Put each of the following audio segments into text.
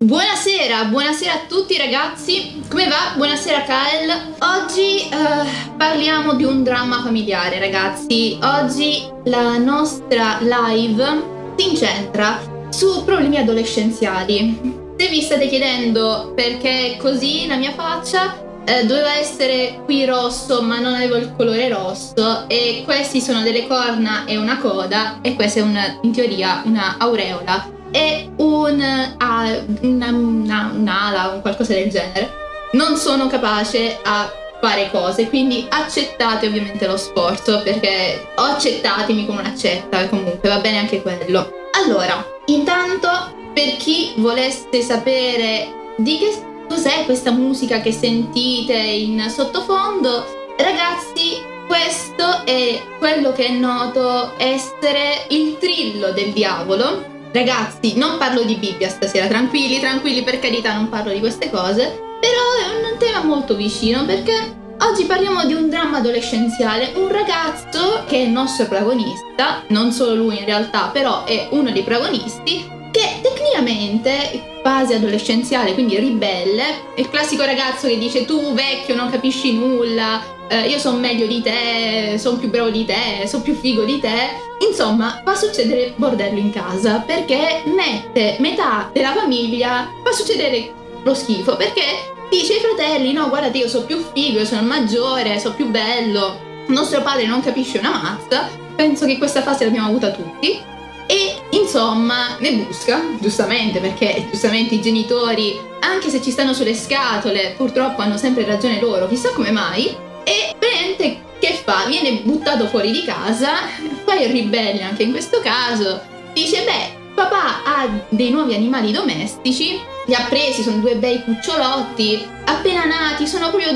Buonasera, buonasera a tutti ragazzi, come va? Buonasera Kael. Oggi uh, parliamo di un dramma familiare ragazzi. Oggi la nostra live si incentra su problemi adolescenziali. Se vi state chiedendo perché così la mia faccia, eh, doveva essere qui rosso ma non avevo il colore rosso e questi sono delle corna e una coda e questa è una, in teoria una aureola e un, uh, una, una, un'ala o qualcosa del genere. Non sono capace a fare cose, quindi accettate ovviamente lo sforzo perché o accettatemi come un'accetta, comunque va bene anche quello. Allora, intanto per chi volesse sapere di che cos'è questa musica che sentite in sottofondo, ragazzi, questo è quello che è noto essere il trillo del diavolo Ragazzi, non parlo di Bibbia stasera, tranquilli, tranquilli, per carità, non parlo di queste cose, però è un tema molto vicino perché oggi parliamo di un dramma adolescenziale, un ragazzo che è il nostro protagonista, non solo lui in realtà, però è uno dei protagonisti, che tecnicamente fase adolescenziale, quindi ribelle, è il classico ragazzo che dice tu vecchio non capisci nulla, eh, io sono meglio di te, sono più bravo di te, sono più figo di te. Insomma, fa succedere bordello in casa perché mette metà della famiglia, fa succedere lo schifo perché dice ai fratelli: No, guardate, io sono più figo, io sono maggiore, sono più bello. Nostro padre non capisce una mazza. Penso che questa fase l'abbiamo avuta tutti. E insomma, ne busca, giustamente, perché giustamente i genitori, anche se ci stanno sulle scatole, purtroppo hanno sempre ragione loro, chissà come mai e praticamente che fa? Viene buttato fuori di casa, fa il ribelle anche in questo caso, dice beh papà ha dei nuovi animali domestici, li ha presi, sono due bei cucciolotti, appena nati, sono proprio,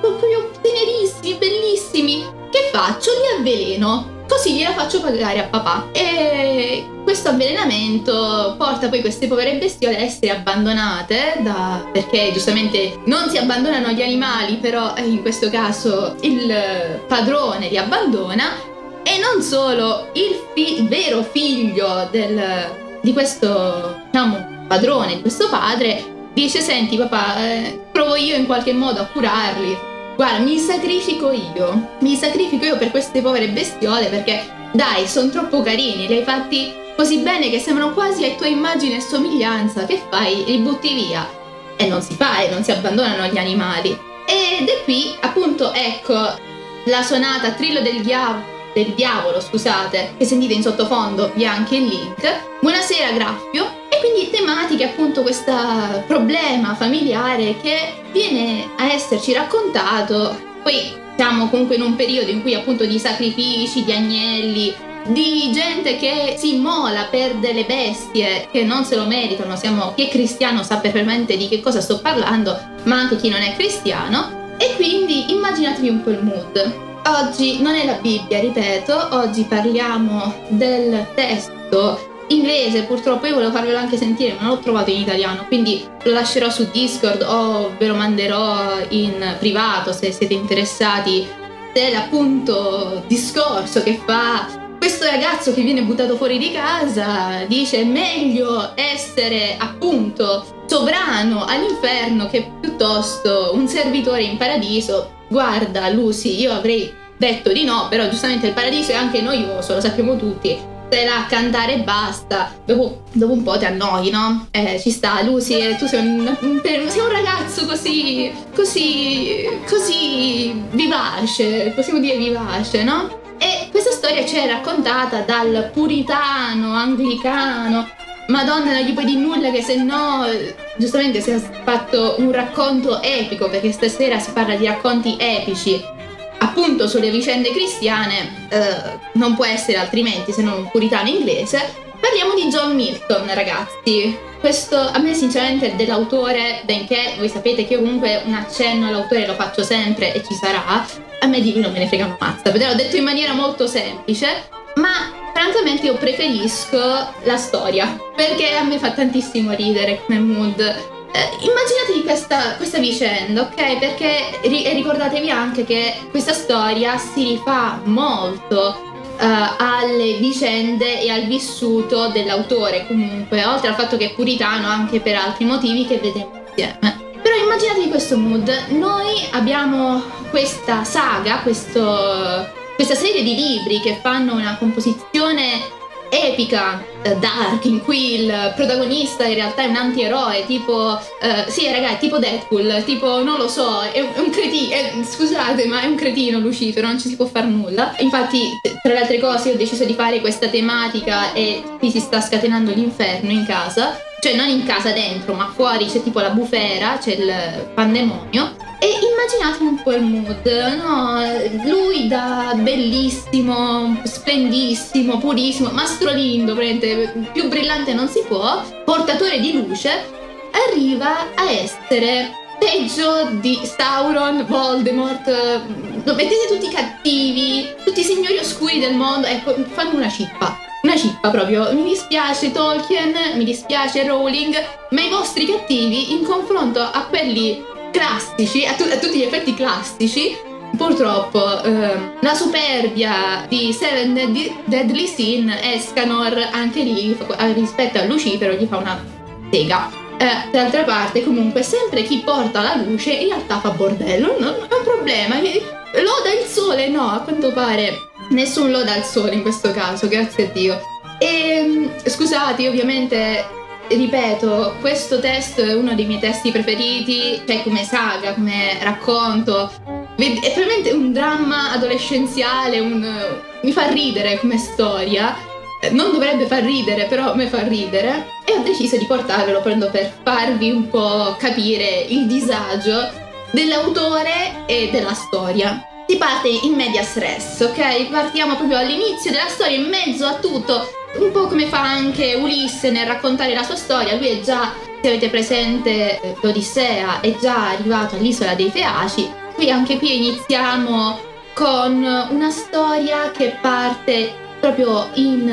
proprio tenerissimi, bellissimi, che faccio? Li avveleno Così gliela faccio pagare a papà. E questo avvelenamento porta poi queste povere bestiole a essere abbandonate da, perché giustamente non si abbandonano gli animali, però eh, in questo caso il padrone li abbandona. E non solo, il, fi- vero figlio del, di questo diciamo, padrone, di questo padre, dice: Senti, papà, eh, provo io in qualche modo a curarli guarda, mi sacrifico io, mi sacrifico io per queste povere bestiole perché dai, sono troppo carini, li hai fatti così bene che sembrano quasi a tua immagine e somiglianza, che fai? Li butti via. E non si fa e non si abbandonano gli animali. Ed è qui, appunto, ecco, la sonata Trillo del Diavolo del diavolo, scusate, che sentite in sottofondo, vi ha anche il link. Buonasera Graffio. E quindi tematiche appunto questo problema familiare che viene a esserci raccontato. Poi siamo comunque in un periodo in cui appunto di sacrifici, di agnelli, di gente che si immola per delle bestie che non se lo meritano. Siamo, chi è cristiano sa perfettamente di che cosa sto parlando, ma anche chi non è cristiano. E quindi immaginatevi un po' il mood. Oggi non è la Bibbia, ripeto, oggi parliamo del testo inglese, purtroppo io volevo farvelo anche sentire, ma non l'ho trovato in italiano, quindi lo lascerò su Discord o ve lo manderò in privato se siete interessati dell'appunto discorso che fa questo ragazzo che viene buttato fuori di casa dice meglio essere appunto sovrano all'inferno che piuttosto un servitore in paradiso guarda Lucy, io avrei detto di no, però giustamente il paradiso è anche noioso, lo sappiamo tutti. Stai là a cantare e basta, dopo, dopo un po' ti annoi, no? Eh, ci sta, Lucy, eh, tu sei un, sei un ragazzo così, così, così vivace, possiamo dire vivace, no? E questa storia ci è raccontata dal puritano anglicano Madonna, non gli puoi dire nulla che se no, giustamente si è fatto un racconto epico, perché stasera si parla di racconti epici, appunto sulle vicende cristiane, eh, non può essere altrimenti se non puritano inglese. Parliamo di John Milton, ragazzi. Questo a me sinceramente dell'autore, benché voi sapete che comunque un accenno all'autore lo faccio sempre e ci sarà, a me di lui non me ne frega una mazza, l'ho detto in maniera molto semplice, ma francamente io preferisco la storia perché a me fa tantissimo ridere come mood. Eh, immaginatevi questa, questa, vicenda, ok? Perché ri- ricordatevi anche che questa storia si rifà molto alle vicende e al vissuto dell'autore comunque, oltre al fatto che è puritano anche per altri motivi che vedremo insieme. Però immaginatevi questo mood, noi abbiamo questa saga, questo, questa serie di libri che fanno una composizione epica, eh, dark, in cui il protagonista in realtà è un antieroe, tipo, eh, sì ragazzi, tipo Deadpool, tipo, non lo so, è un, un cretino, scusate, ma è un cretino Lucifero, non ci si può fare nulla. Infatti, tra le altre cose, ho deciso di fare questa tematica e qui si sta scatenando l'inferno in casa, cioè non in casa dentro, ma fuori c'è tipo la bufera, c'è il pandemonio. E immaginatevi un po' il mood, no? Lui da bellissimo, splendissimo, purissimo, Mastro Lindo, più brillante non si può, portatore di luce, arriva a essere peggio di Sauron, Voldemort, mettete tutti i cattivi, tutti i signori oscuri del mondo, ecco, fanno una cippa. Una cippa proprio, mi dispiace Tolkien, mi dispiace Rowling, ma i vostri cattivi in confronto a quelli classici, a, tu- a tutti gli effetti classici, purtroppo eh, la superbia di Seven Deadly Sin Escanor anche lì rispetto a Lucifero gli fa una sega. Eh, d'altra parte comunque sempre chi porta la luce in realtà fa bordello non è un problema loda il sole no a quanto pare nessun loda il sole in questo caso grazie a Dio. E ehm, scusate ovviamente ripeto, questo testo è uno dei miei testi preferiti, cioè come saga, come racconto. È probabilmente un dramma adolescenziale, un... mi fa ridere come storia. Non dovrebbe far ridere, però mi fa ridere. E ho deciso di portarvelo proprio per farvi un po' capire il disagio dell'autore e della storia. Si parte in medias res, ok? Partiamo proprio all'inizio della storia, in mezzo a tutto. Un po' come fa anche Ulisse nel raccontare la sua storia, lui è già, se avete presente eh, l'Odissea, è già arrivato all'isola dei Feaci, qui anche qui iniziamo con una storia che parte proprio in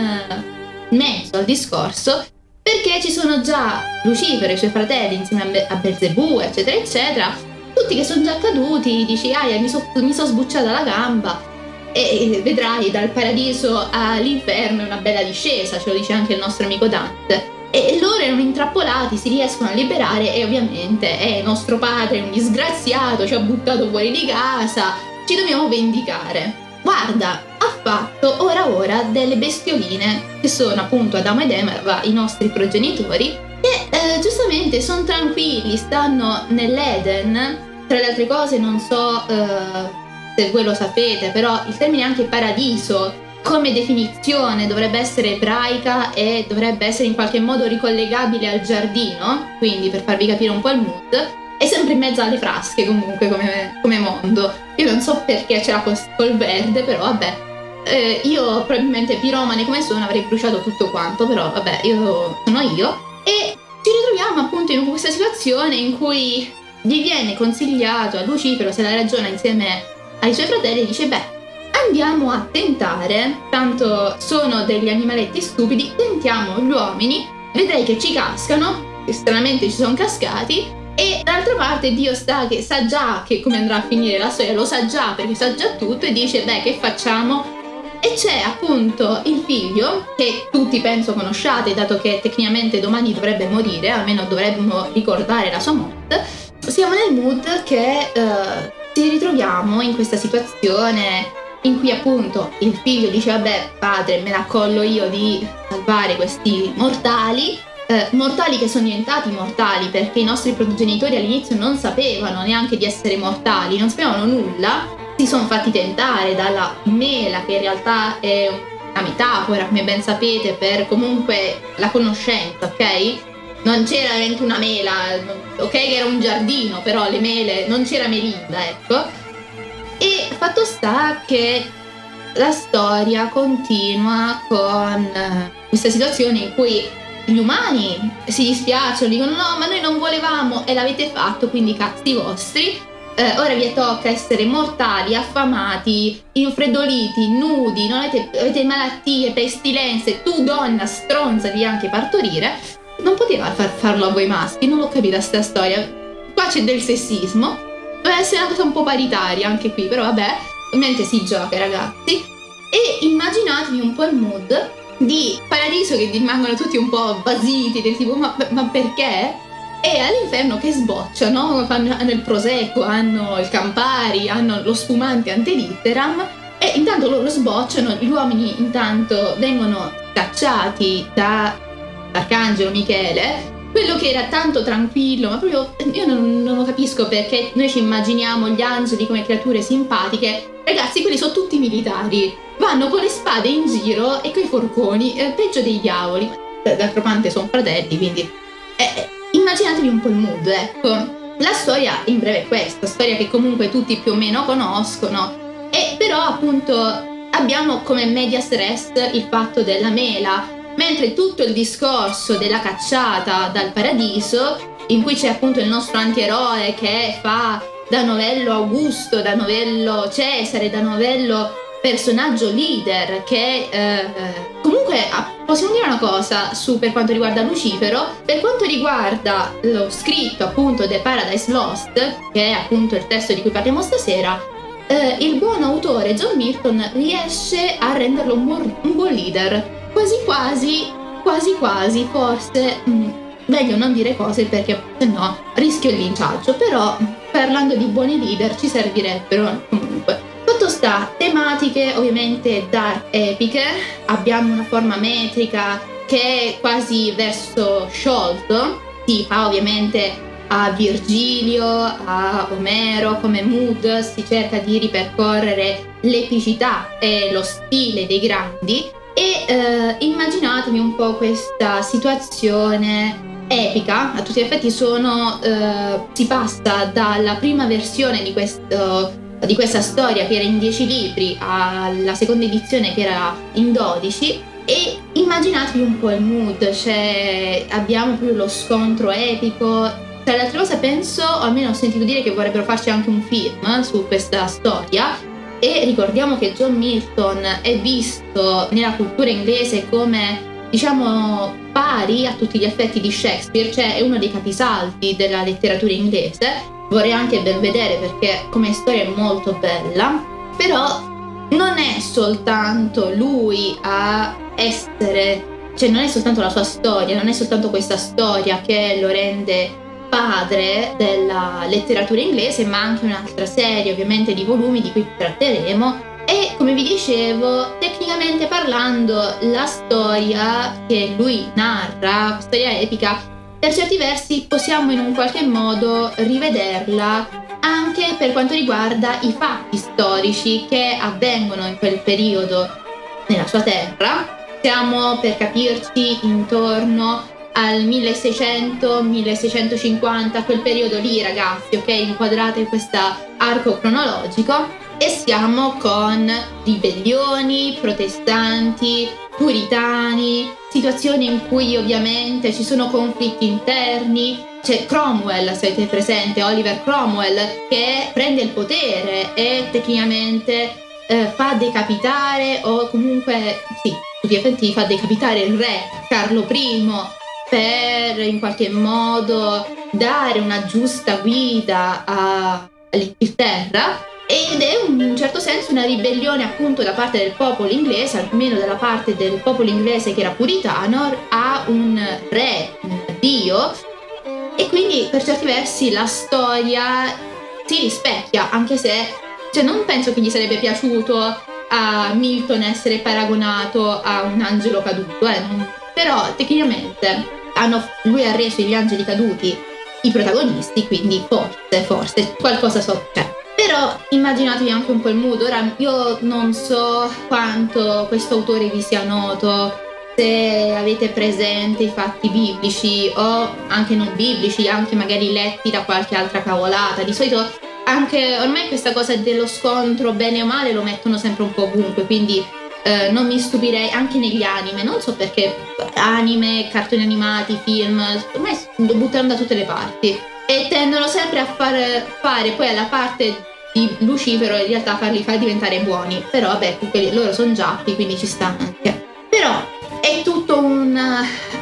mezzo al discorso perché ci sono già Lucifero e i suoi fratelli insieme a Belzebù eccetera eccetera tutti che sono già caduti dici aia mi sono so sbucciata la gamba e vedrai dal paradiso all'inferno è una bella discesa, ce lo dice anche il nostro amico Dante. E loro erano intrappolati, si riescono a liberare e ovviamente è nostro padre, un disgraziato, ci ha buttato fuori di casa, ci dobbiamo vendicare. Guarda, ha fatto ora ora delle bestioline che sono appunto Adamo ed Eva, i nostri progenitori, che eh, giustamente sono tranquilli, stanno nell'Eden. Tra le altre cose non so... Eh, se voi lo sapete, però il termine anche paradiso come definizione dovrebbe essere ebraica e dovrebbe essere in qualche modo ricollegabile al giardino, quindi per farvi capire un po' il mood, è sempre in mezzo alle frasche comunque come, come mondo. Io non so perché ce l'ha col verde, però vabbè. Eh, io probabilmente piromane come sono avrei bruciato tutto quanto, però vabbè, io sono io. E ci ritroviamo appunto in questa situazione in cui gli viene consigliato a Lucifero se la ragiona insieme ai suoi fratelli dice beh andiamo a tentare, tanto sono degli animaletti stupidi, tentiamo gli uomini, vedrei che ci cascano, stranamente ci sono cascati, e d'altra parte Dio sta che sa già che come andrà a finire la storia, lo sa già perché sa già tutto e dice beh che facciamo? E c'è appunto il figlio che tutti penso conosciate dato che tecnicamente domani dovrebbe morire, almeno dovremmo ricordare la sua morte. Siamo nel mood che... Uh, ci ritroviamo in questa situazione in cui appunto il figlio dice vabbè padre me la collo io di salvare questi mortali eh, mortali che sono diventati mortali perché i nostri progenitori all'inizio non sapevano neanche di essere mortali non sapevano nulla si sono fatti tentare dalla mela che in realtà è una metafora come ben sapete per comunque la conoscenza ok non c'era veramente una mela, ok era un giardino, però le mele non c'era melinda, ecco. E fatto sta che la storia continua con questa situazione in cui gli umani si dispiacciono, dicono no, ma noi non volevamo e l'avete fatto, quindi cazzi vostri. Eh, ora vi tocca essere mortali, affamati, infreddoliti, nudi, avete, avete malattie, pestilenze, tu donna stronza di anche partorire non poteva far farlo a voi maschi, non l'ho capita sta storia. Qua c'è del sessismo, deve essere una cosa un po' paritaria anche qui, però vabbè, ovviamente si gioca ragazzi. E immaginatevi un po' il mood di Paradiso che rimangono tutti un po' basiti, del tipo ma, ma perché? E all'inferno che sbocciano, fanno, hanno il prosecco, hanno il Campari, hanno lo spumante antelitteram e intanto loro sbocciano, gli uomini intanto vengono cacciati da Arcangelo Michele quello che era tanto tranquillo, ma proprio io non, non, lo capisco perché noi ci immaginiamo gli angeli come creature simpatiche. Ragazzi, quelli sono tutti militari. Vanno con le spade in giro e coi forconi, eh, peggio dei diavoli. D'altro parte sono fratelli, quindi. Eh, eh, immaginatevi un po' il mood, ecco. La storia in breve è questa, storia che comunque tutti più o meno conoscono. E però appunto abbiamo come medias rest il fatto della mela mentre tutto il discorso della cacciata dal paradiso, in cui c'è appunto il nostro antieroe che fa da novello Augusto, da novello Cesare, da novello personaggio leader che eh, comunque possiamo dire una cosa su per quanto riguarda Lucifero? Per quanto riguarda lo scritto appunto The Paradise Lost che è appunto il testo di cui parliamo stasera eh, il buon autore John Milton riesce a renderlo un buon, un buon leader. Quasi quasi, quasi quasi, forse mh, mm, meglio non dire cose perché se no rischio il linciaggio, però parlando di buoni leader ci servirebbero Tutto sta, tematiche ovviamente dark epiche, abbiamo una forma metrica che è quasi verso sciolto, si fa ovviamente a Virgilio, a Omero come mood, si cerca di ripercorrere l'epicità e lo stile dei grandi, e eh, immaginatevi un po' questa situazione epica, a tutti gli effetti sono, eh, si passa dalla prima versione di, questo, di questa storia che era in 10 libri alla seconda edizione che era in 12 e immaginatevi un po' il mood, cioè abbiamo più lo scontro epico. Tra le altre cose penso, o almeno ho sentito dire che vorrebbero farci anche un film su questa storia e ricordiamo che John Milton è visto nella cultura inglese come diciamo pari a tutti gli effetti di Shakespeare, cioè è uno dei capisaldi della letteratura inglese. Vorrei anche ben vedere perché come storia è molto bella, però non è soltanto lui a essere, cioè non è soltanto la sua storia, non è soltanto questa storia che lo rende padre della letteratura inglese, ma anche un'altra serie ovviamente di volumi di cui tratteremo. E come vi dicevo, tecnicamente parlando, la storia che lui narra, storia epica, per certi versi possiamo in un qualche modo rivederla anche per quanto riguarda i fatti storici che avvengono in quel periodo nella sua terra. Siamo per capirci intorno al 1600-1650, quel periodo lì ragazzi, ok? Inquadrate in questo arco cronologico e siamo con ribellioni, protestanti, puritani, situazioni in cui ovviamente ci sono conflitti interni. C'è Cromwell, se avete presente, Oliver Cromwell, che prende il potere e tecnicamente eh, fa decapitare o comunque, sì, effetti fa decapitare il re Carlo I per in qualche modo dare una giusta guida all'Inghilterra ed è in un certo senso una ribellione appunto da parte del popolo inglese, almeno dalla parte del popolo inglese che era puritano, a un re, un dio e quindi per certi versi la storia si rispecchia, anche se cioè, non penso che gli sarebbe piaciuto a Milton essere paragonato a un angelo caduto, eh? però tecnicamente hanno, lui ha reso gli angeli caduti i protagonisti, quindi forse, forse qualcosa so c'è. Però immaginatevi anche un po' il mood. Ora io non so quanto questo autore vi sia noto, se avete presente i fatti biblici o anche non biblici, anche magari letti da qualche altra cavolata. Di solito anche ormai questa cosa dello scontro bene o male lo mettono sempre un po' ovunque, quindi eh, non mi stupirei anche negli anime, non so perché anime, cartoni animati, film, ormai lo buttano da tutte le parti e tendono sempre a far fare poi alla parte di Lucifero in realtà farli far diventare buoni, però vabbè, quelli, loro sono giappi, quindi ci stanno anche. Però è tutto un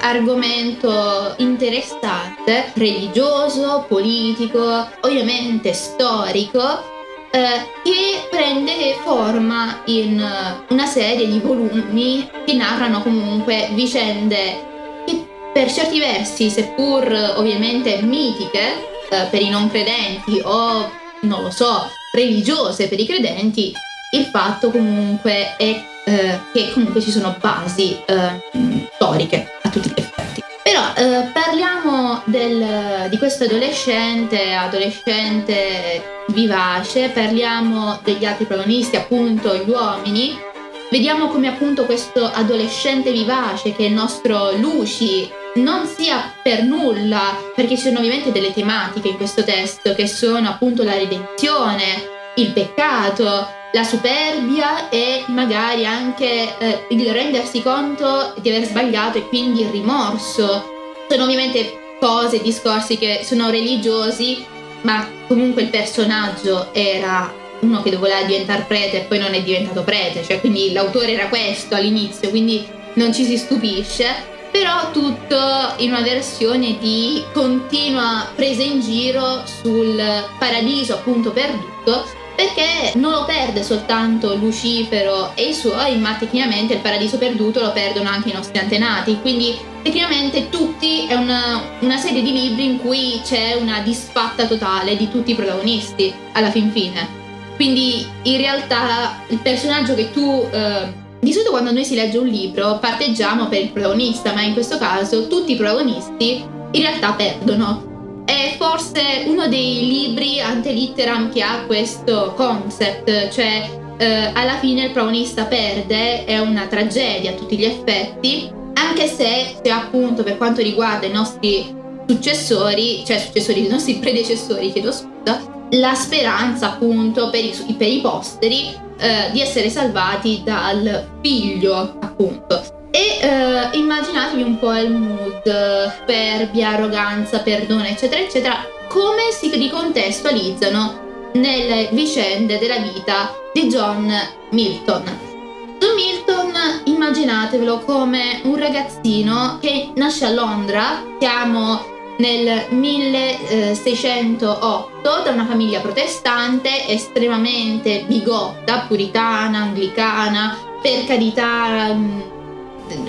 argomento interessante, religioso, politico, ovviamente storico eh, che prende forma in eh, una serie di volumi che narrano comunque vicende che per certi versi, seppur ovviamente mitiche eh, per i non credenti o non lo so, religiose per i credenti, il fatto comunque è eh, che comunque ci sono basi eh, storiche a tutti gli effetti. Però eh, parliamo del, di questo adolescente, adolescente vivace, parliamo degli altri protagonisti, appunto gli uomini. Vediamo come appunto questo adolescente vivace che è il nostro Luci non sia per nulla, perché ci sono ovviamente delle tematiche in questo testo che sono appunto la redenzione, il peccato, la superbia e magari anche eh, il rendersi conto di aver sbagliato e quindi il rimorso. Sono ovviamente cose, discorsi che sono religiosi, ma comunque il personaggio era uno che voleva diventare prete e poi non è diventato prete, cioè quindi l'autore era questo all'inizio, quindi non ci si stupisce, però tutto in una versione di continua presa in giro sul paradiso appunto perduto perché non lo perde soltanto Lucifero e i suoi, ma tecnicamente il paradiso perduto lo perdono anche i nostri antenati, quindi tecnicamente tutti è una, una serie di libri in cui c'è una disfatta totale di tutti i protagonisti alla fin fine. Quindi in realtà il personaggio che tu... Eh, di solito quando noi si legge un libro parteggiamo per il protagonista, ma in questo caso tutti i protagonisti in realtà perdono. È forse uno dei libri ante litteram che ha questo concept, cioè eh, alla fine il protagonista perde, è una tragedia a tutti gli effetti, anche se, se appunto per quanto riguarda i nostri successori, cioè successori, i nostri predecessori, chiedo scusa, la speranza appunto per i, per i posteri eh, di essere salvati dal figlio appunto e eh, immaginatevi un po' il mood, superbia, arroganza, perdono, eccetera, eccetera, come si ricontestualizzano nelle vicende della vita di John Milton. John Milton, immaginatevelo come un ragazzino che nasce a Londra, siamo nel 1608 da una famiglia protestante estremamente bigotta, puritana, anglicana, per carità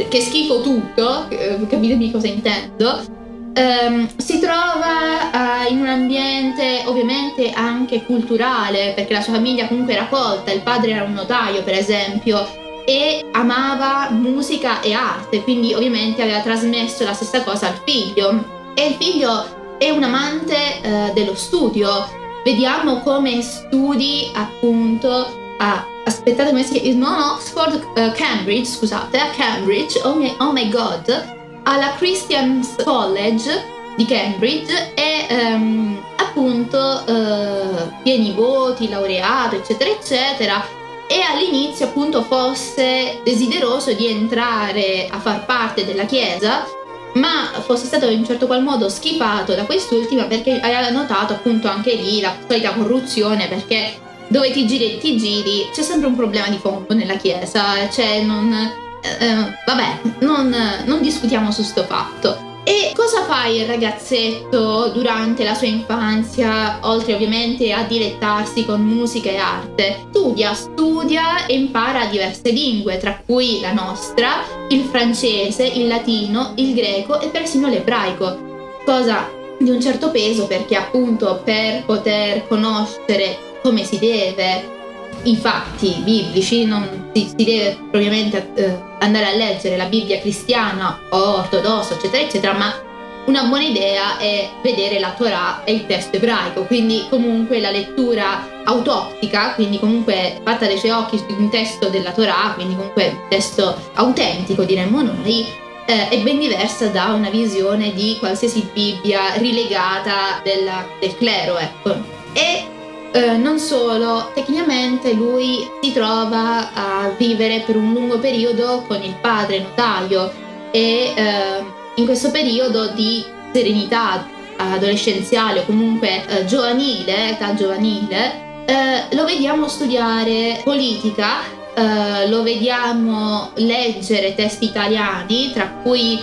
che schifo tutto, eh, capitemi cosa intendo. Um, si trova uh, in un ambiente ovviamente anche culturale perché la sua famiglia comunque era colta, il padre era un notaio per esempio e amava musica e arte, quindi ovviamente aveva trasmesso la stessa cosa al figlio e il figlio è un amante uh, dello studio. Vediamo come studi appunto a aspettate come si chiama? No, Oxford, uh, Cambridge, scusate, a Cambridge, oh my, oh my god, alla Christian's College di Cambridge e um, appunto uh, pieni voti, laureato, eccetera, eccetera. E all'inizio appunto fosse desideroso di entrare a far parte della chiesa, ma fosse stato in certo qual modo schifato da quest'ultima perché aveva notato appunto anche lì la solita corruzione perché dove ti giri e ti giri, c'è sempre un problema di fondo nella chiesa, cioè non... Eh, eh, vabbè, non, non discutiamo su sto fatto. E cosa fa il ragazzetto durante la sua infanzia, oltre ovviamente a dilettarsi con musica e arte? Studia, studia e impara diverse lingue, tra cui la nostra, il francese, il latino, il greco e persino l'ebraico. Cosa di un certo peso perché appunto per poter conoscere come si deve i fatti biblici, non si, si deve propriamente eh, andare a leggere la Bibbia cristiana o ortodossa, eccetera, eccetera, ma una buona idea è vedere la Torah e il testo ebraico, quindi comunque la lettura autoptica, quindi comunque fatta dai suoi occhi su un testo della Torah, quindi comunque un testo autentico diremmo noi, eh, è ben diversa da una visione di qualsiasi Bibbia rilegata della, del clero, ecco. E eh, non solo, tecnicamente lui si trova a vivere per un lungo periodo con il padre notaio e eh, in questo periodo di serenità adolescenziale o comunque eh, giovanile, età giovanile, eh, lo vediamo studiare politica, eh, lo vediamo leggere testi italiani, tra cui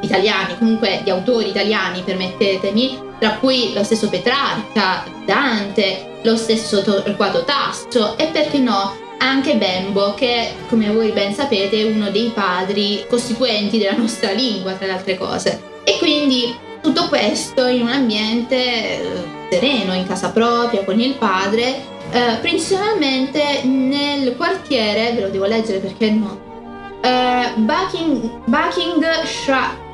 italiani, comunque di autori italiani, permettetemi, tra cui lo stesso Petrarca, Dante, lo stesso Torquato Tasso e perché no anche Bembo che come voi ben sapete è uno dei padri costituenti della nostra lingua tra le altre cose. E quindi tutto questo in un ambiente eh, sereno in casa propria con il padre eh, principalmente nel quartiere ve lo devo leggere perché no eh, Bucking, Buckinghamshire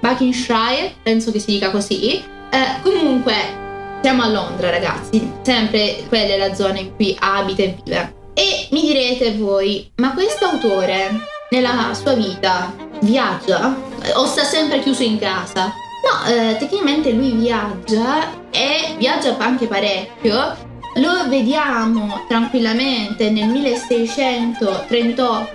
Buckinghamshire penso che si dica così eh, comunque siamo a Londra, ragazzi, sempre quella è la zona in cui abita e vive. E mi direte voi, ma questo autore nella sua vita viaggia o sta sempre chiuso in casa? No, eh, tecnicamente lui viaggia e viaggia anche parecchio. Lo vediamo tranquillamente nel 1638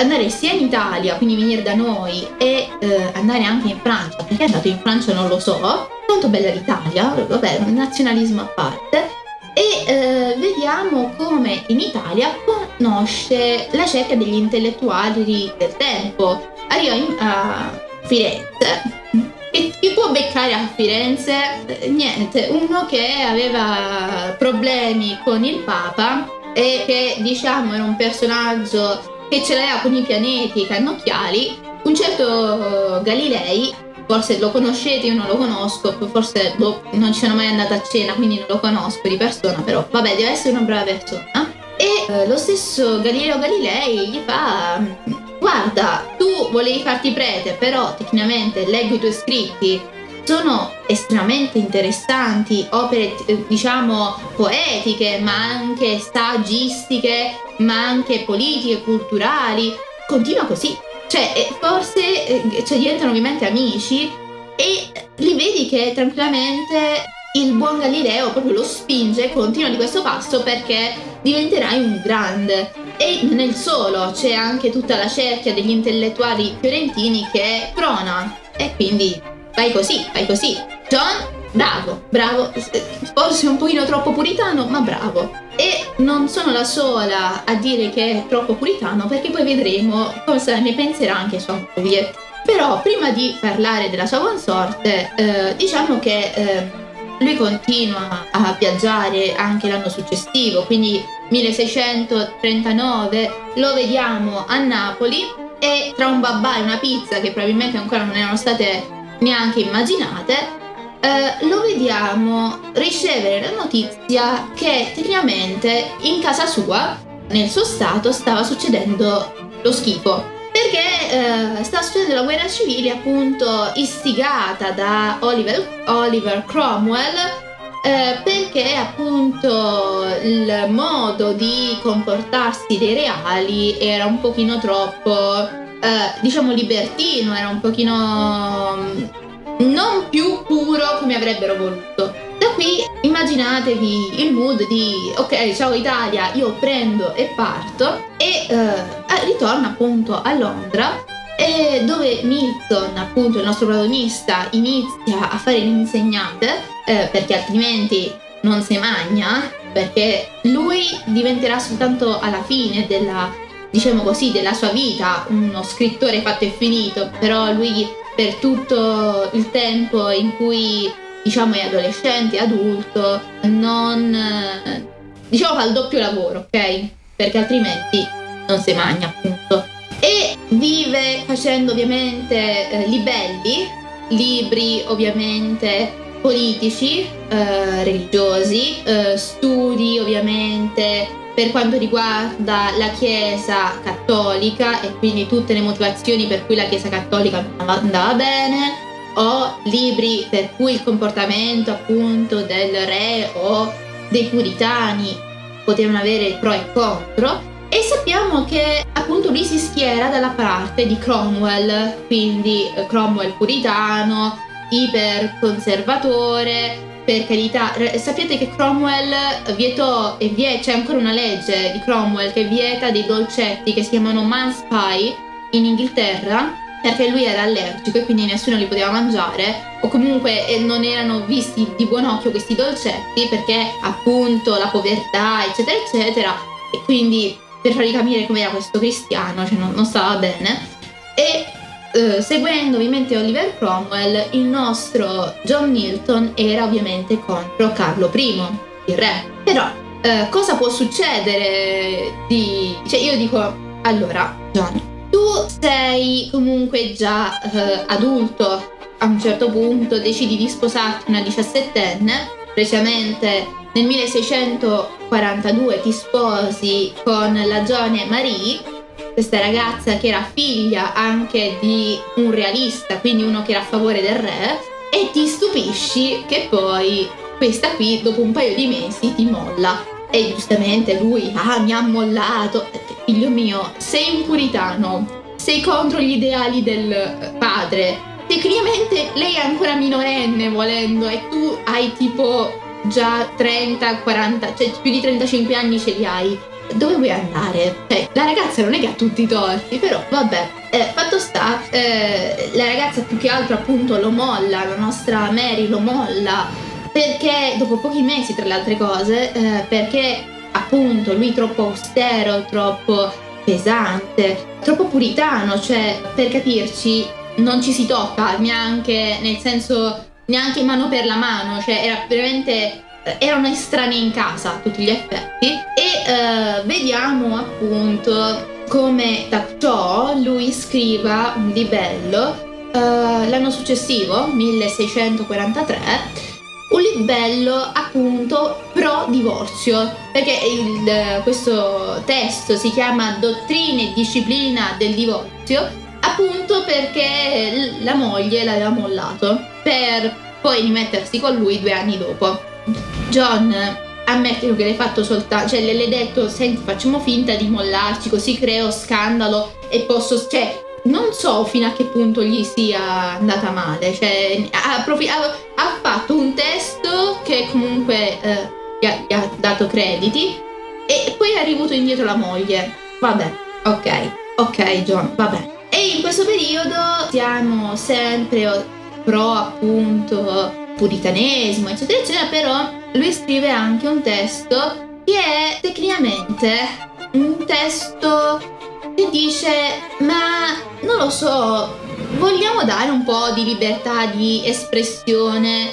andare sia in Italia, quindi venire da noi, e eh, andare anche in Francia. Perché è andato in Francia non lo so. Tanto bella l'Italia, vabbè, nazionalismo a parte. E eh, vediamo come in Italia conosce la cerchia degli intellettuali del tempo. Arriva in, a Firenze. E chi può beccare a Firenze? Niente, uno che aveva problemi con il Papa e che diciamo era un personaggio che ce l'aveva con i pianeti, cannocchiali, un certo Galilei, forse lo conoscete, io non lo conosco, forse boh, non ci sono mai andata a cena, quindi non lo conosco di persona, però vabbè, deve essere una brava persona. E eh, lo stesso Galileo Galilei gli fa, guarda, tu volevi farti prete, però tecnicamente leggo i tuoi scritti, sono estremamente interessanti, opere eh, diciamo poetiche, ma anche saggistiche, ma anche politiche, culturali. Continua così. Cioè, eh, forse eh, cioè, diventano ovviamente amici e li vedi che tranquillamente il buon Galileo proprio lo spinge, continua di questo passo perché diventerai un grande. E non è il solo, c'è anche tutta la cerchia degli intellettuali fiorentini che prona e quindi fai così, fai così. John, bravo, bravo, forse un pochino troppo puritano, ma bravo. E non sono la sola a dire che è troppo puritano, perché poi vedremo cosa ne penserà anche sua moglie. Però prima di parlare della sua consorte, eh, diciamo che eh, lui continua a viaggiare anche l'anno successivo, quindi 1639 lo vediamo a Napoli e tra un babà e una pizza che probabilmente ancora non erano state neanche immaginate, eh, lo vediamo ricevere la notizia che tecnicamente in casa sua, nel suo stato, stava succedendo lo schifo. Perché eh, sta succedendo la guerra civile appunto istigata da Oliver, Oliver Cromwell eh, perché appunto il modo di comportarsi dei reali era un pochino troppo eh, diciamo libertino, era un pochino mm, non più puro come avrebbero voluto. Da qui immaginatevi il mood di ok, ciao Italia, io prendo e parto e eh, ritorno appunto a Londra e dove Milton, appunto il nostro protagonista, inizia a fare l'insegnante eh, perché altrimenti non si magna, perché lui diventerà soltanto alla fine della diciamo così, della sua vita, uno scrittore fatto e finito, però lui per tutto il tempo in cui diciamo è adolescente, adulto, non diciamo fa il doppio lavoro, ok? Perché altrimenti non si magna appunto. E vive facendo ovviamente eh, libelli, libri ovviamente politici, eh, religiosi, eh, studi ovviamente per quanto riguarda la Chiesa cattolica e quindi tutte le motivazioni per cui la Chiesa cattolica andava bene, o libri per cui il comportamento appunto del re o dei puritani potevano avere pro e contro. E sappiamo che appunto lui si schiera dalla parte di Cromwell, quindi eh, Cromwell puritano, iperconservatore, per carità, sapete che Cromwell vietò e vie, c'è ancora una legge di Cromwell che vieta dei dolcetti che si chiamano man's pie in Inghilterra perché lui era allergico e quindi nessuno li poteva mangiare o comunque eh, non erano visti di buon occhio questi dolcetti perché appunto la povertà eccetera eccetera e quindi per farvi capire com'era questo cristiano cioè non, non stava bene e eh, seguendo ovviamente Oliver Cromwell, il nostro John Milton era ovviamente contro Carlo I, il re. Però eh, cosa può succedere di... Cioè io dico, allora, John, tu sei comunque già eh, adulto, a un certo punto decidi di sposarti una diciassettenne, precisamente nel 1642 ti sposi con la giovane Marie, questa ragazza che era figlia anche di un realista, quindi uno che era a favore del re, e ti stupisci che poi questa qui dopo un paio di mesi ti molla. E giustamente lui, ah, mi ha mollato. Figlio mio, sei un puritano, sei contro gli ideali del padre. Tecnicamente lei è ancora minorenne volendo e tu hai tipo già 30, 40, cioè più di 35 anni ce li hai dove vuoi andare? Cioè, la ragazza non è che ha tutti i torti, però vabbè. Eh, fatto sta, eh, la ragazza più che altro appunto lo molla, la nostra Mary lo molla, perché dopo pochi mesi tra le altre cose, eh, perché appunto lui troppo austero, troppo pesante, troppo puritano, cioè per capirci non ci si tocca neanche nel senso neanche mano per la mano, cioè era veramente erano estranei in casa a tutti gli effetti e uh, vediamo appunto come da ciò lui scriva un libello uh, l'anno successivo 1643 un libello appunto pro divorzio perché il, questo testo si chiama Dottrina e disciplina del divorzio appunto perché la moglie l'aveva mollato per poi rimettersi con lui due anni dopo John ammettilo che l'hai fatto soltanto, cioè le, hai detto senti facciamo finta di mollarci così creo scandalo e posso, cioè non so fino a che punto gli sia andata male, cioè ha, profi- ha, ha fatto un testo che comunque eh, gli, ha, gli, ha, dato crediti e poi ha riavuto indietro la moglie, vabbè, ok, ok John, vabbè. E in questo periodo siamo sempre pro appunto puritanesimo, eccetera, eccetera, però lui scrive anche un testo che è tecnicamente un testo che dice ma non lo so, vogliamo dare un po' di libertà di espressione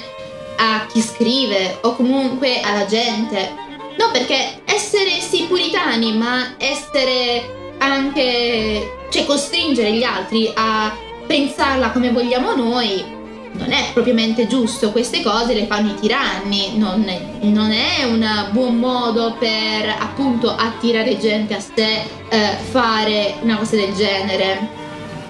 a chi scrive o comunque alla gente. No, perché essere sì puritani, ma essere anche, cioè costringere gli altri a pensarla come vogliamo noi, non è propriamente giusto, queste cose le fanno i tiranni, non è, non è un buon modo per appunto attirare gente a sé eh, fare una cosa del genere.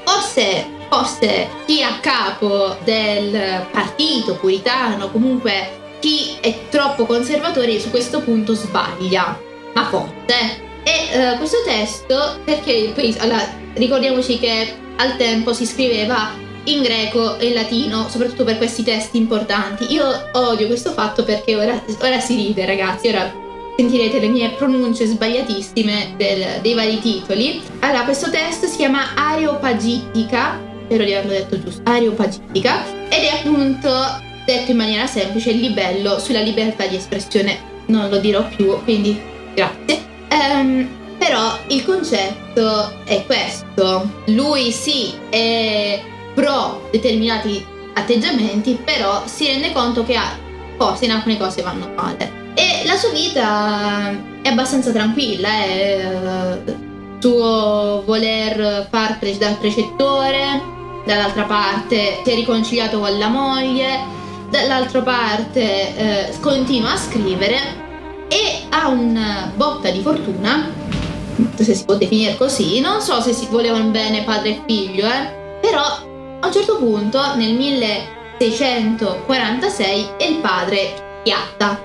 Forse, forse chi è a capo del partito puritano, comunque chi è troppo conservatore su questo punto sbaglia, ma forse. E uh, questo testo, perché poi allora, ricordiamoci che al tempo si scriveva in greco e in latino, soprattutto per questi testi importanti. Io odio questo fatto perché ora, ora si ride, ragazzi, ora sentirete le mie pronunce sbagliatissime del, dei vari titoli. Allora, questo testo si chiama Areopagitica, spero di averlo detto giusto, Areopagitica, ed è appunto, detto in maniera semplice, il libello sulla libertà di espressione. Non lo dirò più, quindi grazie. Um, però il concetto è questo. Lui sì, è pro determinati atteggiamenti, però si rende conto che forse in alcune cose vanno male. E la sua vita è abbastanza tranquilla, è eh, suo voler far pre- da precettore, dall'altra parte si è riconciliato con la moglie, dall'altra parte eh, continua a scrivere e ha una botta di fortuna, se si può definire così, non so se si volevano bene padre e figlio, eh, però a un certo punto, nel 1646, il padre piatta.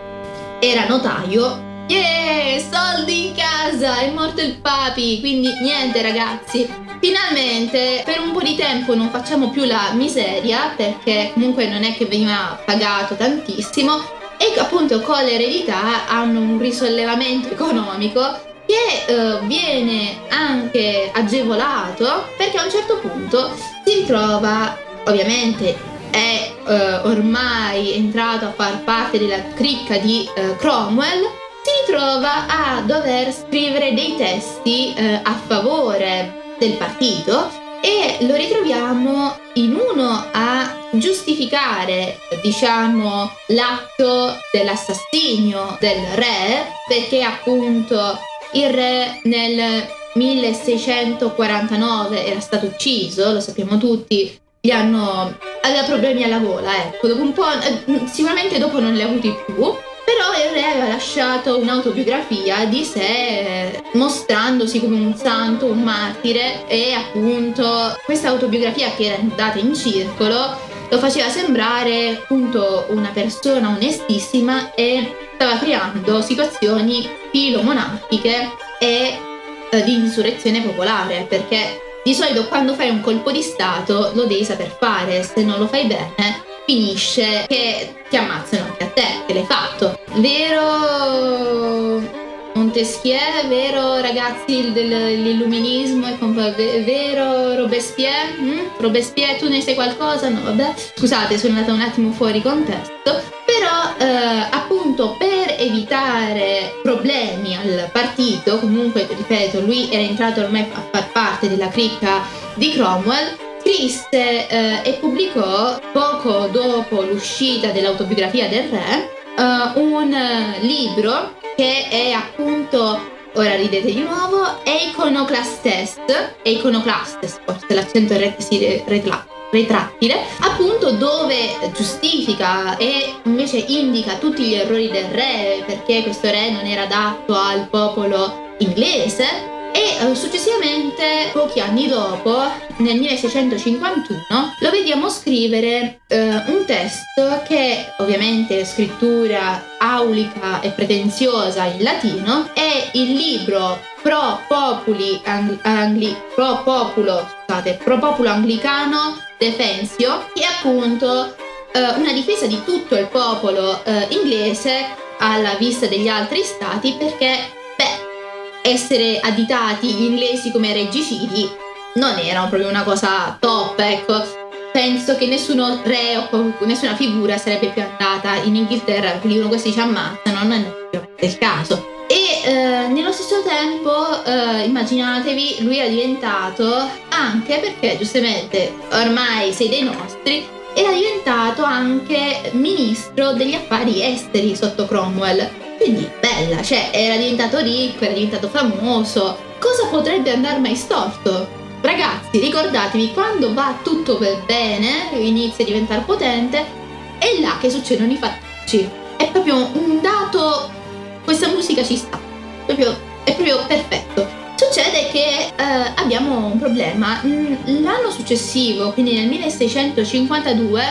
Era notaio. Yeah, soldi in casa, è morto il papi, quindi niente ragazzi. Finalmente, per un po' di tempo non facciamo più la miseria, perché comunque non è che veniva pagato tantissimo, e appunto con l'eredità hanno un risollevamento economico che eh, viene anche agevolato perché a un certo punto si ritrova, ovviamente è eh, ormai entrato a far parte della cricca di eh, Cromwell, si ritrova a dover scrivere dei testi eh, a favore del partito e lo ritroviamo in uno a giustificare, diciamo, l'atto dell'assassinio del re, perché appunto il re nel 1649 era stato ucciso, lo sappiamo tutti, gli hanno aveva problemi alla gola, ecco, dopo un po' eh, sicuramente dopo non li ha avuti più, però il re aveva lasciato un'autobiografia di sé mostrandosi come un santo, un martire e appunto questa autobiografia che era andata in circolo lo faceva sembrare appunto una persona onestissima e stava creando situazioni filomonarchiche e eh, di insurrezione popolare perché di solito quando fai un colpo di stato lo devi saper fare, se non lo fai bene finisce che ti ammazzano anche a te, che l'hai fatto. Vero Montesquieu, vero ragazzi dell'illuminismo vero Robespierre? Mm? Robespierre tu ne sai qualcosa? No, vabbè. Scusate, sono andata un attimo fuori contesto. Però eh, appunto per evitare problemi al partito, comunque ripeto, lui era entrato ormai a far parte della cricca di Cromwell, scrisse eh, e pubblicò poco dopo l'uscita dell'autobiografia del re uh, un libro che è appunto ora ridete di nuovo Iconoclastes Iconoclastes forse l'accento re- si retla- retrattile appunto dove giustifica e invece indica tutti gli errori del re perché questo re non era adatto al popolo inglese e eh, successivamente, pochi anni dopo, nel 1651, lo vediamo scrivere eh, un testo che ovviamente scrittura aulica e pretenziosa in latino, è il libro Pro Populi Angli, Angli Pro Populo, scusate, Pro Populo Anglicano Defensio, che è appunto eh, una difesa di tutto il popolo eh, inglese alla vista degli altri stati perché essere additati gli inglesi come regicidi non era proprio una cosa top, ecco. Penso che nessuno re o nessuna figura sarebbe più andata in Inghilterra perché dicono questi ci ammazzano, non è più il caso. E eh, nello stesso tempo, eh, immaginatevi, lui è diventato anche perché giustamente ormai sei dei nostri, era diventato anche ministro degli affari esteri sotto Cromwell quindi bella, cioè era diventato ricco, era diventato famoso. Cosa potrebbe andare mai storto? Ragazzi, ricordatevi, quando va tutto per bene, inizia a diventare potente, è là che succedono i fattucci. È proprio un dato, questa musica ci sta, proprio, è proprio perfetto. Succede che eh, abbiamo un problema. L'anno successivo, quindi nel 1652,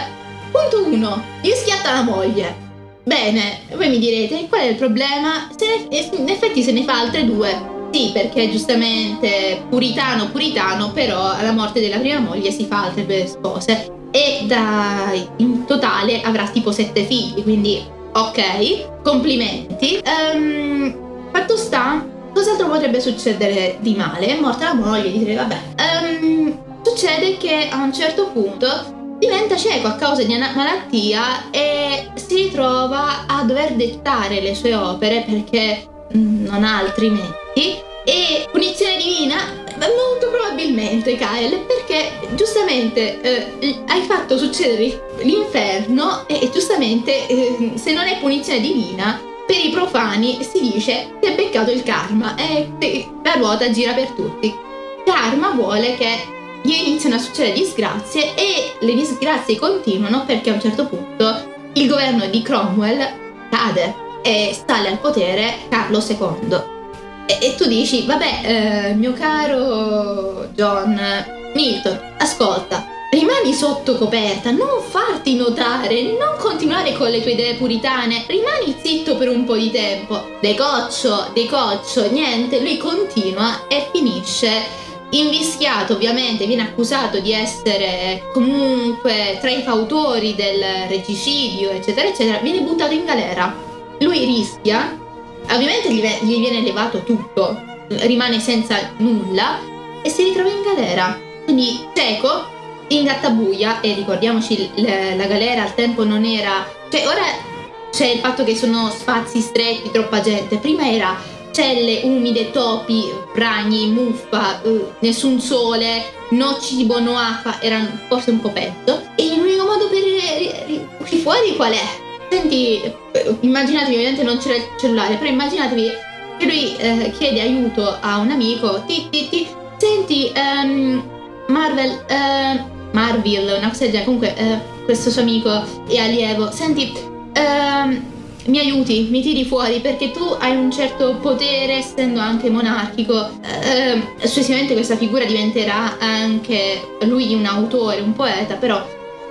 punto 1, gli schiatta la moglie. Bene, voi mi direte, qual è il problema? Ne, in effetti se ne fa altre due. Sì, perché giustamente puritano, puritano, però alla morte della prima moglie si fa altre due spose. E da, in totale avrà tipo sette figli, quindi ok, complimenti. Um, fatto sta, cos'altro potrebbe succedere di male? Morta la moglie, direi vabbè. Um, succede che a un certo punto diventa cieco a causa di una malattia e si ritrova a dover dettare le sue opere perché mm, non ha altrimenti e punizione divina molto probabilmente Kyle perché giustamente eh, hai fatto succedere l'inferno e, e giustamente eh, se non è punizione divina per i profani si dice ti è beccato il karma e la ruota gira per tutti. Karma vuole che gli iniziano a succedere disgrazie e le disgrazie continuano perché a un certo punto il governo di Cromwell cade e sale al potere Carlo II. E, e tu dici, vabbè, eh, mio caro John Milton, ascolta, rimani sotto coperta, non farti notare, non continuare con le tue idee puritane, rimani zitto per un po' di tempo. Decoccio, decoccio, niente, lui continua e finisce invischiato ovviamente, viene accusato di essere comunque tra i fautori del regicidio, eccetera, eccetera, viene buttato in galera. Lui rischia, ovviamente gli, gli viene levato tutto, rimane senza nulla e si ritrova in galera. Quindi cieco, in gattabuia, e ricordiamoci la, la galera al tempo non era... Cioè ora c'è il fatto che sono spazi stretti, troppa gente, prima era celle umide, topi, ragni, muffa, uh, nessun sole, no cibo, no acqua, era forse un po' peggio. E l'unico modo per uscire fuori qual è? Senti, immaginatevi, ovviamente non c'era il cellulare, però immaginatevi che lui eh, chiede aiuto a un amico, ti, ti, ti, senti, um, Marvel, uh, Marvel, una cosa del genere, comunque uh, questo suo amico è allievo, senti, uh, mi aiuti, mi tiri fuori perché tu hai un certo potere essendo anche monarchico. Eh, successivamente questa figura diventerà anche lui un autore, un poeta, però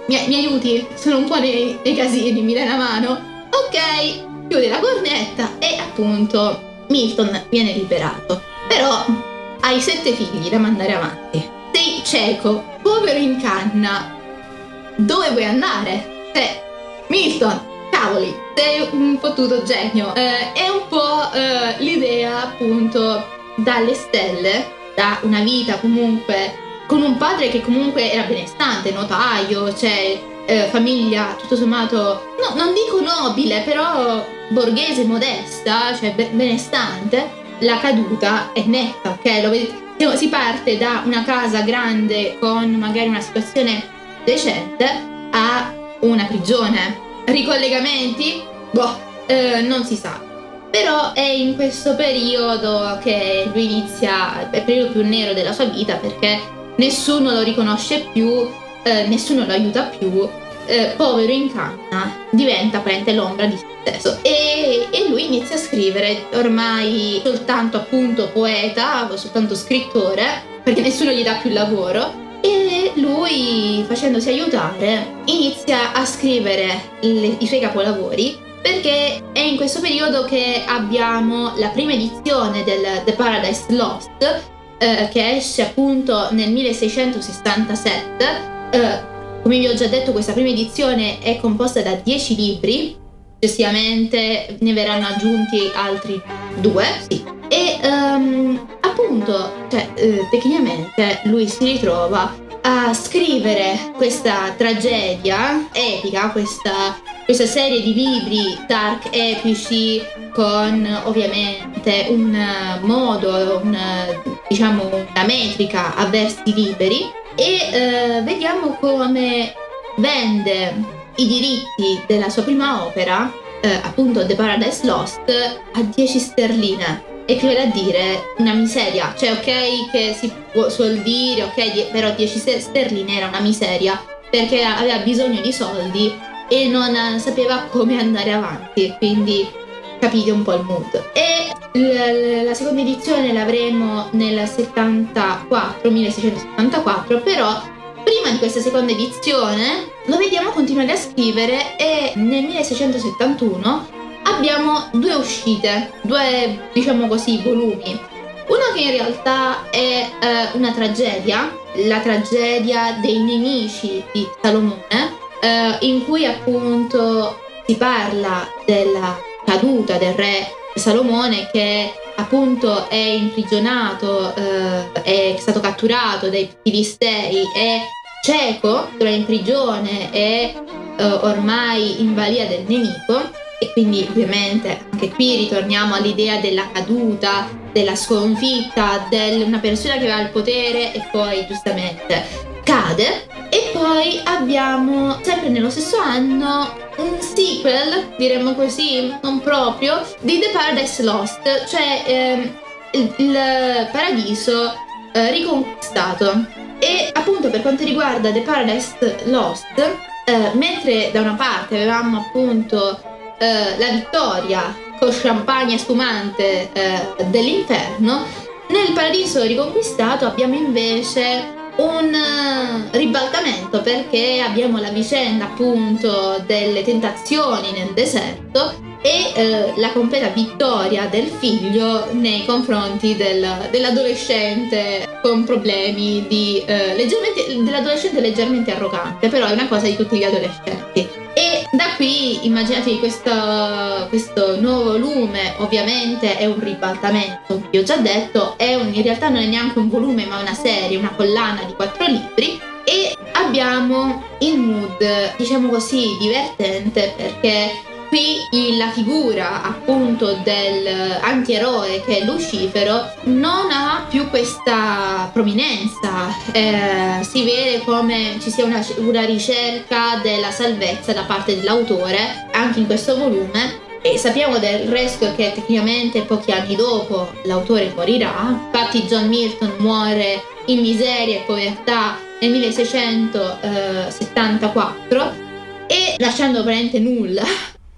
mi, mi aiuti, sono un po' nei, nei casini, mi dai una mano. Ok, chiude la cornetta e appunto Milton viene liberato. Però hai sette figli da mandare avanti. Sei cieco, povero in canna. Dove vuoi andare? Cioè, Milton, cavoli, sei un fottuto genio. Eh, è un po' eh, l'idea appunto dalle stelle, da una vita comunque con un padre che comunque era benestante, notaio, cioè eh, famiglia tutto sommato, no, non dico nobile, però borghese modesta, cioè benestante. La caduta è netta, ok? Lo vedete? Si parte da una casa grande con magari una situazione decente a una prigione ricollegamenti? Boh, eh, non si sa. Però è in questo periodo che lui inizia il periodo più nero della sua vita perché nessuno lo riconosce più, eh, nessuno lo aiuta più, eh, povero in canna, diventa praticamente l'ombra di se stesso. E, e, lui inizia a scrivere, ormai soltanto appunto poeta, soltanto scrittore, perché nessuno gli dà più lavoro e lui, facendosi aiutare, inizia a scrivere le, i suoi capolavori perché è in questo periodo che abbiamo la prima edizione del The Paradise Lost eh, che esce appunto nel 1667. Eh, come vi ho già detto, questa prima edizione è composta da 10 libri, successivamente ne verranno aggiunti altri due, sì. Um, appunto, cioè, eh, tecnicamente lui si ritrova a scrivere questa tragedia epica, questa, questa serie di libri dark epici con ovviamente un modo, un, diciamo una metrica a versi liberi. E eh, vediamo come vende i diritti della sua prima opera, eh, appunto The Paradise Lost, a 10 sterline equivale a dire una miseria. Cioè, ok, che si suol dire, ok, però 10 sterline era una miseria perché aveva bisogno di soldi e non sapeva come andare avanti. Quindi capite un po' il mood. E la, la seconda edizione l'avremo nel 74, 1674, però prima di questa seconda edizione lo vediamo continuare a scrivere e nel 1671 abbiamo due uscite, due diciamo così volumi. Una che in realtà è eh, una tragedia, la tragedia dei nemici di Salomone, eh, in cui appunto si parla della caduta del re Salomone che appunto è imprigionato, eh, è stato catturato dai filistei, è cieco, è in prigione e eh, ormai in balia del nemico e quindi ovviamente anche qui ritorniamo all'idea della caduta, della sconfitta, di una persona che aveva il potere e poi giustamente cade. E poi abbiamo sempre nello stesso anno un sequel, diremmo così, non proprio, di The Paradise Lost, cioè ehm, il, il, paradiso eh, riconquistato. E appunto per quanto riguarda The Paradise Lost, eh, mentre da una parte avevamo appunto eh, la vittoria con champagne spumante eh, dell'inferno, nel paradiso riconquistato abbiamo invece un uh, ribaltamento perché abbiamo la vicenda appunto delle tentazioni nel deserto e uh, la completa vittoria del figlio nei confronti del, dell'adolescente con problemi di uh, leggermente dell'adolescente leggermente arrogante però è una cosa di tutti gli adolescenti. E da qui immaginatevi questo, questo nuovo volume, ovviamente è un ribaltamento, vi ho già detto, è un, in realtà non è neanche un volume ma una serie, una collana di quattro libri e abbiamo il mood, diciamo così, divertente perché qui la figura appunto dell'antieroe che è Lucifero non ha più questa prominenza. Eh, si vede come ci sia una, una ricerca della salvezza da parte dell'autore anche in questo volume. E sappiamo del resto che tecnicamente pochi anni dopo l'autore morirà, infatti John Milton muore in miseria e povertà nel 1674 e lasciando praticamente nulla,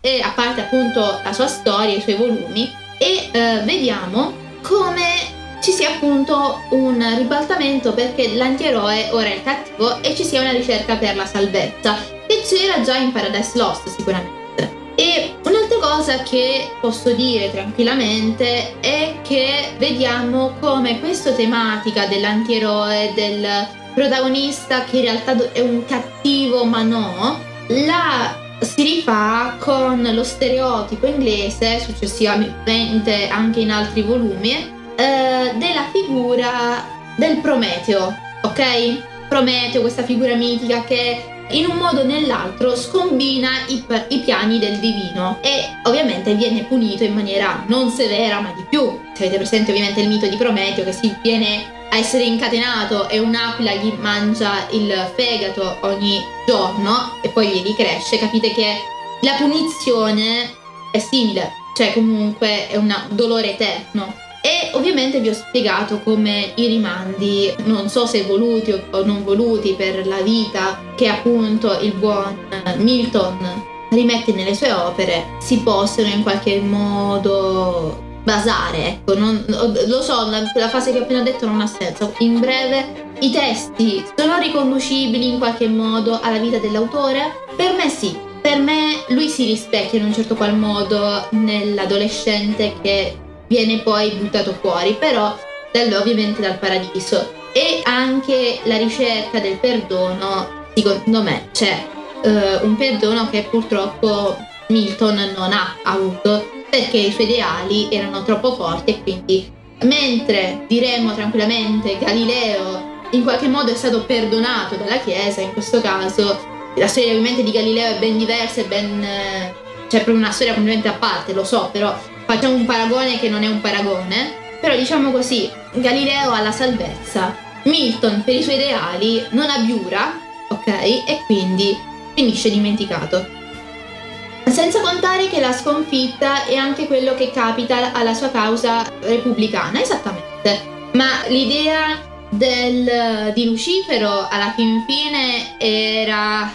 e a parte appunto la sua storia, i suoi volumi, e eh, vediamo come ci sia appunto un ribaltamento perché l'antieroe ora è il cattivo e ci sia una ricerca per la salvezza, che c'era già in Paradise Lost sicuramente. E un'altra cosa che posso dire tranquillamente è che vediamo come questa tematica dell'antieroe, del protagonista che in realtà è un cattivo ma no, la si rifà con lo stereotipo inglese, successivamente anche in altri volumi, eh, della figura del Prometeo, ok? Prometeo, questa figura mitica che in un modo o nell'altro scombina i, i, piani del divino e ovviamente viene punito in maniera non severa ma di più. Se avete presente ovviamente il mito di Prometeo che si viene essere incatenato e un'aquila gli mangia il fegato ogni giorno e poi gli ricresce, capite che la punizione è simile, cioè comunque è un dolore eterno. E ovviamente vi ho spiegato come i rimandi, non so se voluti o non voluti per la vita che appunto il buon Milton rimette nelle sue opere, si possono in qualche modo basare, ecco, non, lo so, la, la, fase che ho appena detto non ha senso. In breve, i testi sono riconducibili in qualche modo alla vita dell'autore? Per me sì, per me lui si rispecchia in un certo qual modo nell'adolescente che viene poi buttato fuori, però dal, ovviamente dal paradiso. E anche la ricerca del perdono, secondo me, c'è uh, un perdono che purtroppo Milton non ha avuto perché i suoi ideali erano troppo forti e quindi mentre diremmo tranquillamente Galileo in qualche modo è stato perdonato dalla Chiesa, in questo caso la storia ovviamente di Galileo è ben diversa, è ben, c'è proprio una storia completamente a parte, lo so, però facciamo un paragone che non è un paragone, però diciamo così, Galileo ha la salvezza, Milton per i suoi ideali non abiura, ok? E quindi finisce dimenticato. Senza contare che la sconfitta è anche quello che capita alla sua causa repubblicana, esattamente. Ma l'idea del, di Lucifero alla fin fine era,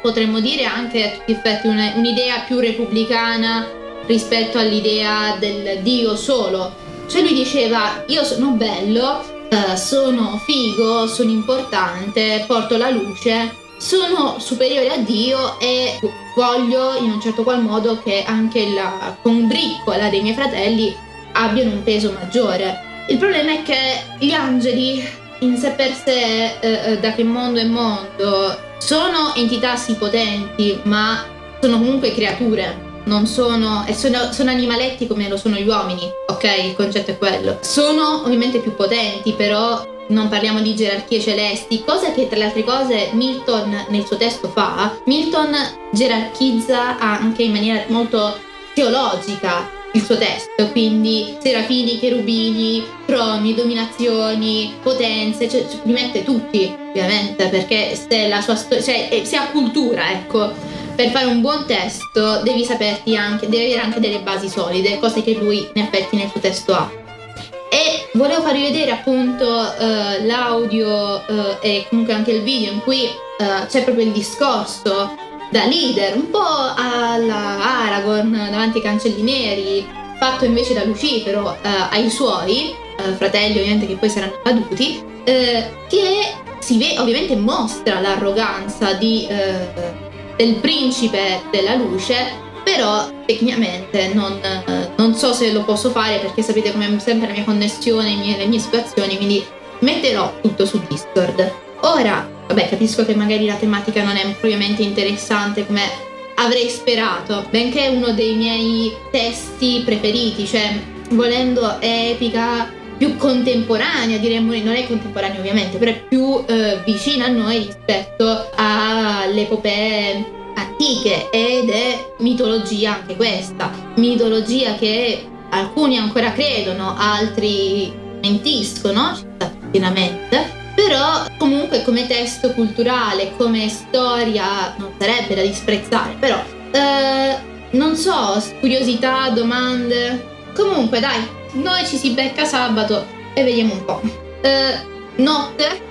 potremmo dire, anche a tutti effetti un'idea più repubblicana rispetto all'idea del Dio solo. Cioè lui diceva, io sono bello, eh, sono figo, sono importante, porto la luce, sono superiore a Dio e voglio in un certo qual modo che anche la combriccola dei miei fratelli abbiano un peso maggiore. Il problema è che gli angeli in sé per sé, eh, eh da che mondo è mondo, sono entità sì potenti, ma sono comunque creature. Non sono, e sono, sono animaletti come lo sono gli uomini, ok? Il concetto è quello. Sono ovviamente più potenti, però non parliamo di gerarchie celesti, cosa che tra le altre cose Milton nel suo testo fa. Milton gerarchizza anche in maniera molto teologica il suo testo, quindi serafini, cherubini, troni, dominazioni, potenze, cioè, cioè li mette tutti ovviamente perché se la sua storia, cioè se ha cultura, ecco, per fare un buon testo devi saperti anche, devi avere anche delle basi solide, cose che lui in effetti nel suo testo ha. E volevo farvi vedere appunto uh, l'audio uh, e comunque anche il video in cui uh, c'è proprio il discorso da leader, un po' alla Aragorn davanti ai cancelli neri, fatto invece da Lucifero ai suoi fratelli ovviamente che poi saranno caduti, che si vede ovviamente mostra l'arroganza di, del principe della luce però tecnicamente non, non, so se lo posso fare perché sapete come sempre la mia connessione, mie, le mie situazioni, quindi metterò tutto su Discord. Ora, vabbè, capisco che magari la tematica non è propriamente interessante come avrei sperato, benché è uno dei miei testi preferiti, cioè volendo è epica più contemporanea, diremmo, non è contemporanea ovviamente, però è più eh, vicina a noi rispetto alle epopee antiche ed è mitologia anche questa, mitologia che alcuni ancora credono, altri mentiscono, pienamente, però comunque come testo culturale, come storia non sarebbe da disprezzare, però eh, non so, curiosità, domande. Comunque dai, noi ci si becca sabato e vediamo un po'. Eh, notte